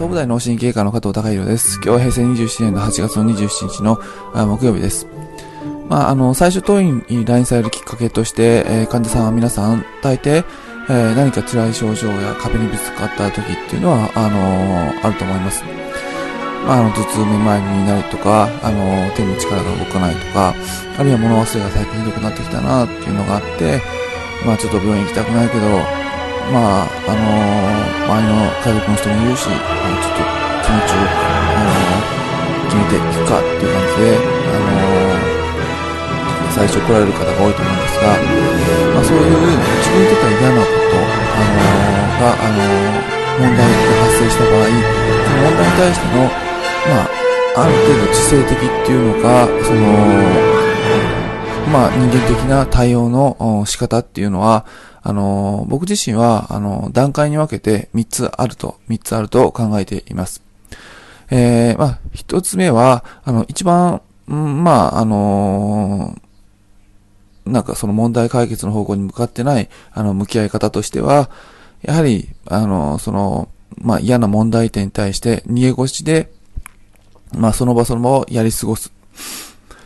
総武大脳神経科の加藤隆弘です。今日は平成27年の8月の27日の木曜日です。まあ、あの、最初当院に来院されるきっかけとして、えー、患者さんは皆さん、大抵、えー、何か辛い症状や壁にぶつかった時っていうのは、あのー、あると思います。まあ、あの、頭痛、めまいになりとか、あの手の力が動かないとか、あるいは物忘れが最近ひどくなってきたなっていうのがあって、まあ、ちょっと病院行きたくないけど、まあ、あの周りの家族の人もいるし、あちょっと気持ちを、あの決めていくかっていう感じで、あの最初来られる方が多いと思うんですが、まあ、そういう自分にとっては嫌なこと、あのが、あの問題が発生した場合、その問題に対しての、まあ、ある程度知性的っていうのか、その、まあ、人間的な対応の仕方っていうのは、あの、僕自身は、あの、段階に分けて3つあると、3つあると考えています。えー、まあ、1つ目は、あの、一番、うん、まあ、あのなんかその問題解決の方向に向かってない、あの、向き合い方としては、やはり、あの、その、まあ、嫌な問題点に対して逃げ腰で、まあ、その場その場をやり過ごす。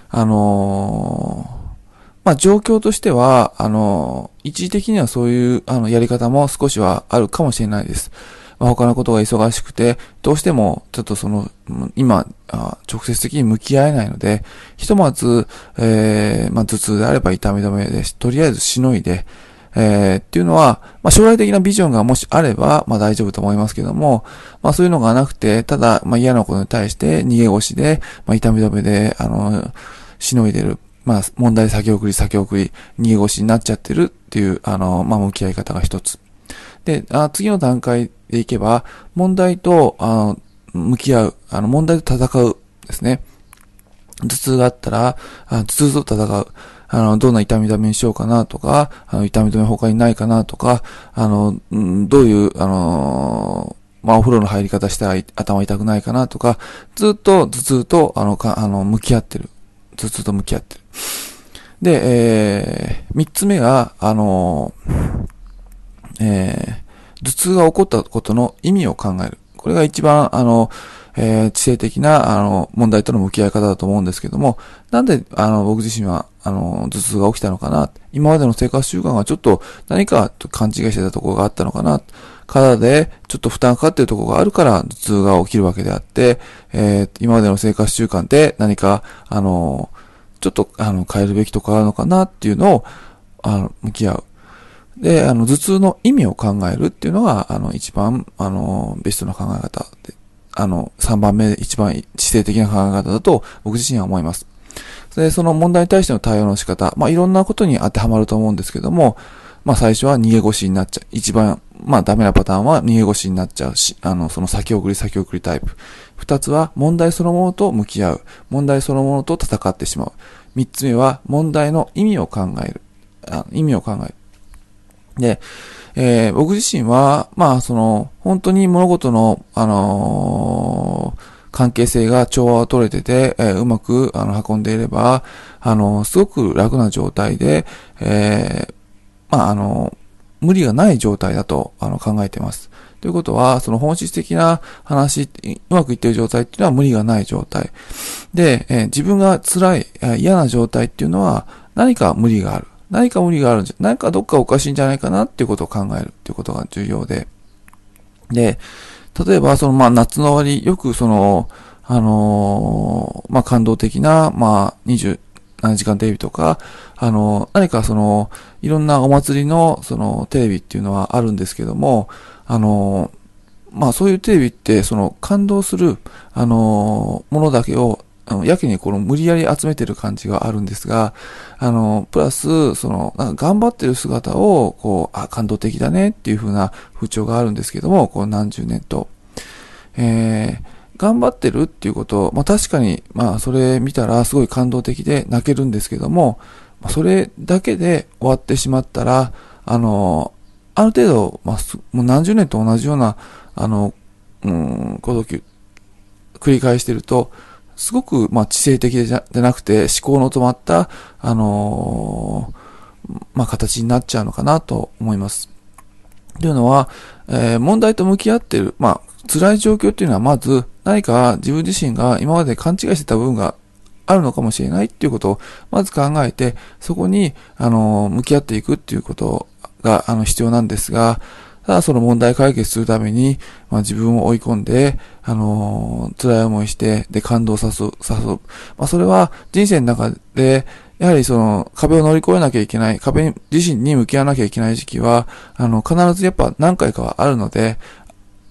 あのまあ、状況としては、あの、一時的にはそういう、あの、やり方も少しはあるかもしれないです。まあ、他のことが忙しくて、どうしても、ちょっとその、今、直接的に向き合えないので、ひとまず、えー、まあ、頭痛であれば痛み止めで、とりあえずしのいで、えー、っていうのは、まあ、将来的なビジョンがもしあれば、まあ、大丈夫と思いますけども、まあ、そういうのがなくて、ただ、まあ、嫌なことに対して逃げ腰で、まあ、痛み止めで、あの、しのいでる。まあ、問題先送り先送り、逃げ腰になっちゃってるっていう、あの、まあ、向き合い方が一つ。で、あ次の段階でいけば、問題と、あの、向き合う、あの、問題と戦うですね。頭痛があったら、あ頭痛と戦う。あの、どんな痛み止めにしようかなとか、あの、痛み止め他にないかなとか、あの、どういう、あのまあ、お風呂の入り方したら頭痛くないかなとか、ずっと頭痛と、あの、か、あの、向き合ってる。頭痛と向き合ってる。で、えー、三つ目が、あのえー、頭痛が起こったことの意味を考える。これが一番、あの、えー、知性的な、あの、問題との向き合い方だと思うんですけども、なんで、あの、僕自身は、あの、頭痛が起きたのかな。今までの生活習慣がちょっと何かと勘違いしてたところがあったのかな。体でちょっと負担かかってるところがあるから頭痛が起きるわけであって、えー、今までの生活習慣で何か、あの、ちょっと、あの、変えるべきところあるのかなっていうのを、あの、向き合う。で、あの、頭痛の意味を考えるっていうのが、あの、一番、あの、ベストな考え方で、あの、3番目、一番知性的な考え方だと、僕自身は思います。で、その問題に対しての対応の仕方、まあ、いろんなことに当てはまると思うんですけども、まあ、最初は逃げ腰になっちゃう。一番、まあ、ダメなパターンは逃げ腰になっちゃうし、あの、その先送り先送りタイプ。二つは、問題そのものと向き合う。問題そのものと戦ってしまう。三つ目は、問題の意味を考える。あ意味を考える。で、えー、僕自身は、まあ、その、本当に物事の、あのー、関係性が調和を取れてて、えー、うまく、あの、運んでいれば、あのすごく楽な状態で、えまあ、あの無理がない状態だと、あの、考えてます。ということは、その本質的な話、うまくいってる状態っていうのは無理がない状態。で、え自分が辛い、嫌な状態っていうのは何か無理がある。何か無理があるんじゃ、何かどっかおかしいんじゃないかなっていうことを考えるっていうことが重要で。で、例えば、その、まあ、夏の終わり、よくその、あのー、まあ、感動的な、まあ、27時間テレビとか、あのー、何かその、いろんなお祭りの、その、テレビっていうのはあるんですけども、あのー、まあ、そういうテレビって、その、感動する、あのものだけをあの、やけにこの無理やり集めてる感じがあるんですが、あの、プラス、その、頑張ってる姿を、こう、あ、感動的だねっていう風な風潮があるんですけども、こう何十年と。えー、頑張ってるっていうこと、まあ確かに、まあそれ見たらすごい感動的で泣けるんですけども、それだけで終わってしまったら、あの、ある程度、まあ、もう何十年と同じような、あの、うん、こと繰り返してると、すごく、まあ、知性的じゃなくて、思考の止まった、あのー、まあ、形になっちゃうのかなと思います。というのは、えー、問題と向き合ってる、まあ、辛い状況っていうのはまず何か自分自身が今まで勘違いしてた部分があるのかもしれないっていうことをまず考えて、そこに、あの、向き合っていくっていうことが、あの、必要なんですが、ただその問題解決するために、まあ、自分を追い込んで、あのー、辛い思いして、で、感動さす、さす。まあ、それは人生の中で、やはりその壁を乗り越えなきゃいけない、壁自身に向き合わなきゃいけない時期は、あの、必ずやっぱ何回かはあるので、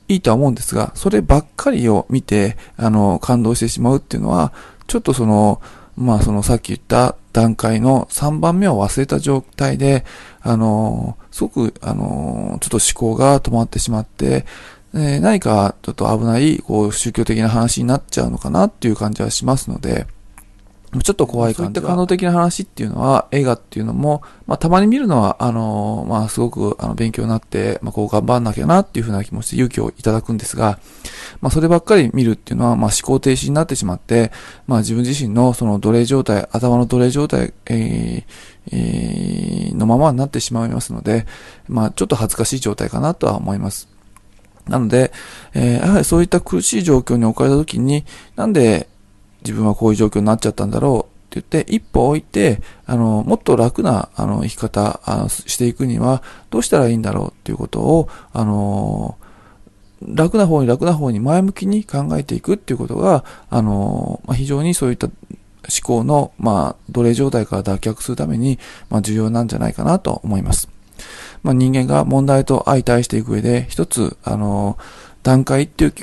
いいとは思うんですが、そればっかりを見て、あの、感動してしまうっていうのは、ちょっとその、まあそのさっき言った段階の3番目を忘れた状態で、あの、すごく、あの、ちょっと思考が止まってしまって、え、何かちょっと危ない、こう、宗教的な話になっちゃうのかなっていう感じはしますので、ちょっと怖い感じ。そういった感動的な話っていうのは、映画っていうのも、まあ、たまに見るのは、あの、まあ、すごく、あの、勉強になって、まあ、こう頑張んなきゃなっていうふうな気持ちで勇気をいただくんですが、まあ、そればっかり見るっていうのは、まあ、思考停止になってしまって、まあ、自分自身のその奴隷状態、頭の奴隷状態、えー、えー、のままになってしまいますので、まあ、ちょっと恥ずかしい状態かなとは思います。なので、えー、やはりそういった苦しい状況に置かれたときに、なんで自分はこういう状況になっちゃったんだろうって言って、一歩置いて、あの、もっと楽な、あの、生き方、あの、していくには、どうしたらいいんだろうっていうことを、あの、楽な方に楽な方に前向きに考えていくっていうことが、あの、まあ、非常にそういった思考の、まあ、奴隷状態から脱却するために、まあ、重要なんじゃないかなと思います。まあ、人間が問題と相対していく上で、一つ、あの、段階っていう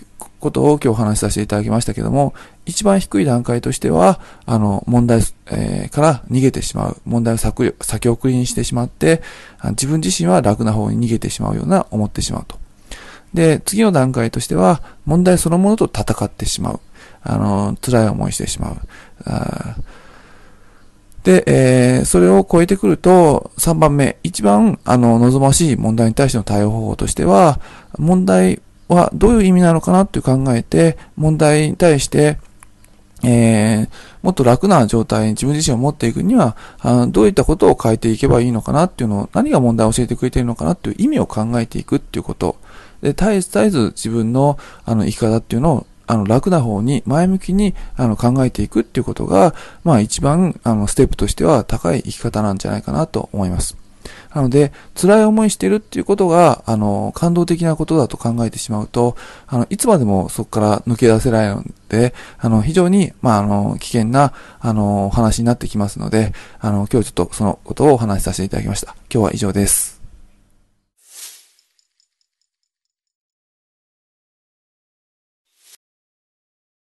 ことを今日お話しさせていただきましたけども、一番低い段階としては、あの、問題、えー、から逃げてしまう。問題を先先送りにしてしまって、自分自身は楽な方に逃げてしまうような思ってしまうと。で、次の段階としては、問題そのものと戦ってしまう。あの、辛い思いしてしまう。で、えー、それを超えてくると、3番目、一番、あの、望ましい問題に対しての対応方法としては、問題はどういう意味なのかなって考えて、問題に対して、えー、もっと楽な状態に自分自身を持っていくには、あどういったことを変えていけばいいのかなっていうのを、何が問題を教えてくれているのかなっていう意味を考えていくっていうこと。で、絶えず絶えず自分の、あの、生き方っていうのを、あの、楽な方に、前向きに、あの、考えていくっていうことが、まあ一番、あの、ステップとしては高い生き方なんじゃないかなと思います。なので、辛い思いしてるっていうことが、あの、感動的なことだと考えてしまうと、あの、いつまでもそこから抜け出せないので、あの、非常に、まあ、あの、危険な、あの、話になってきますので、あの、今日ちょっとそのことをお話しさせていただきました。今日は以上です。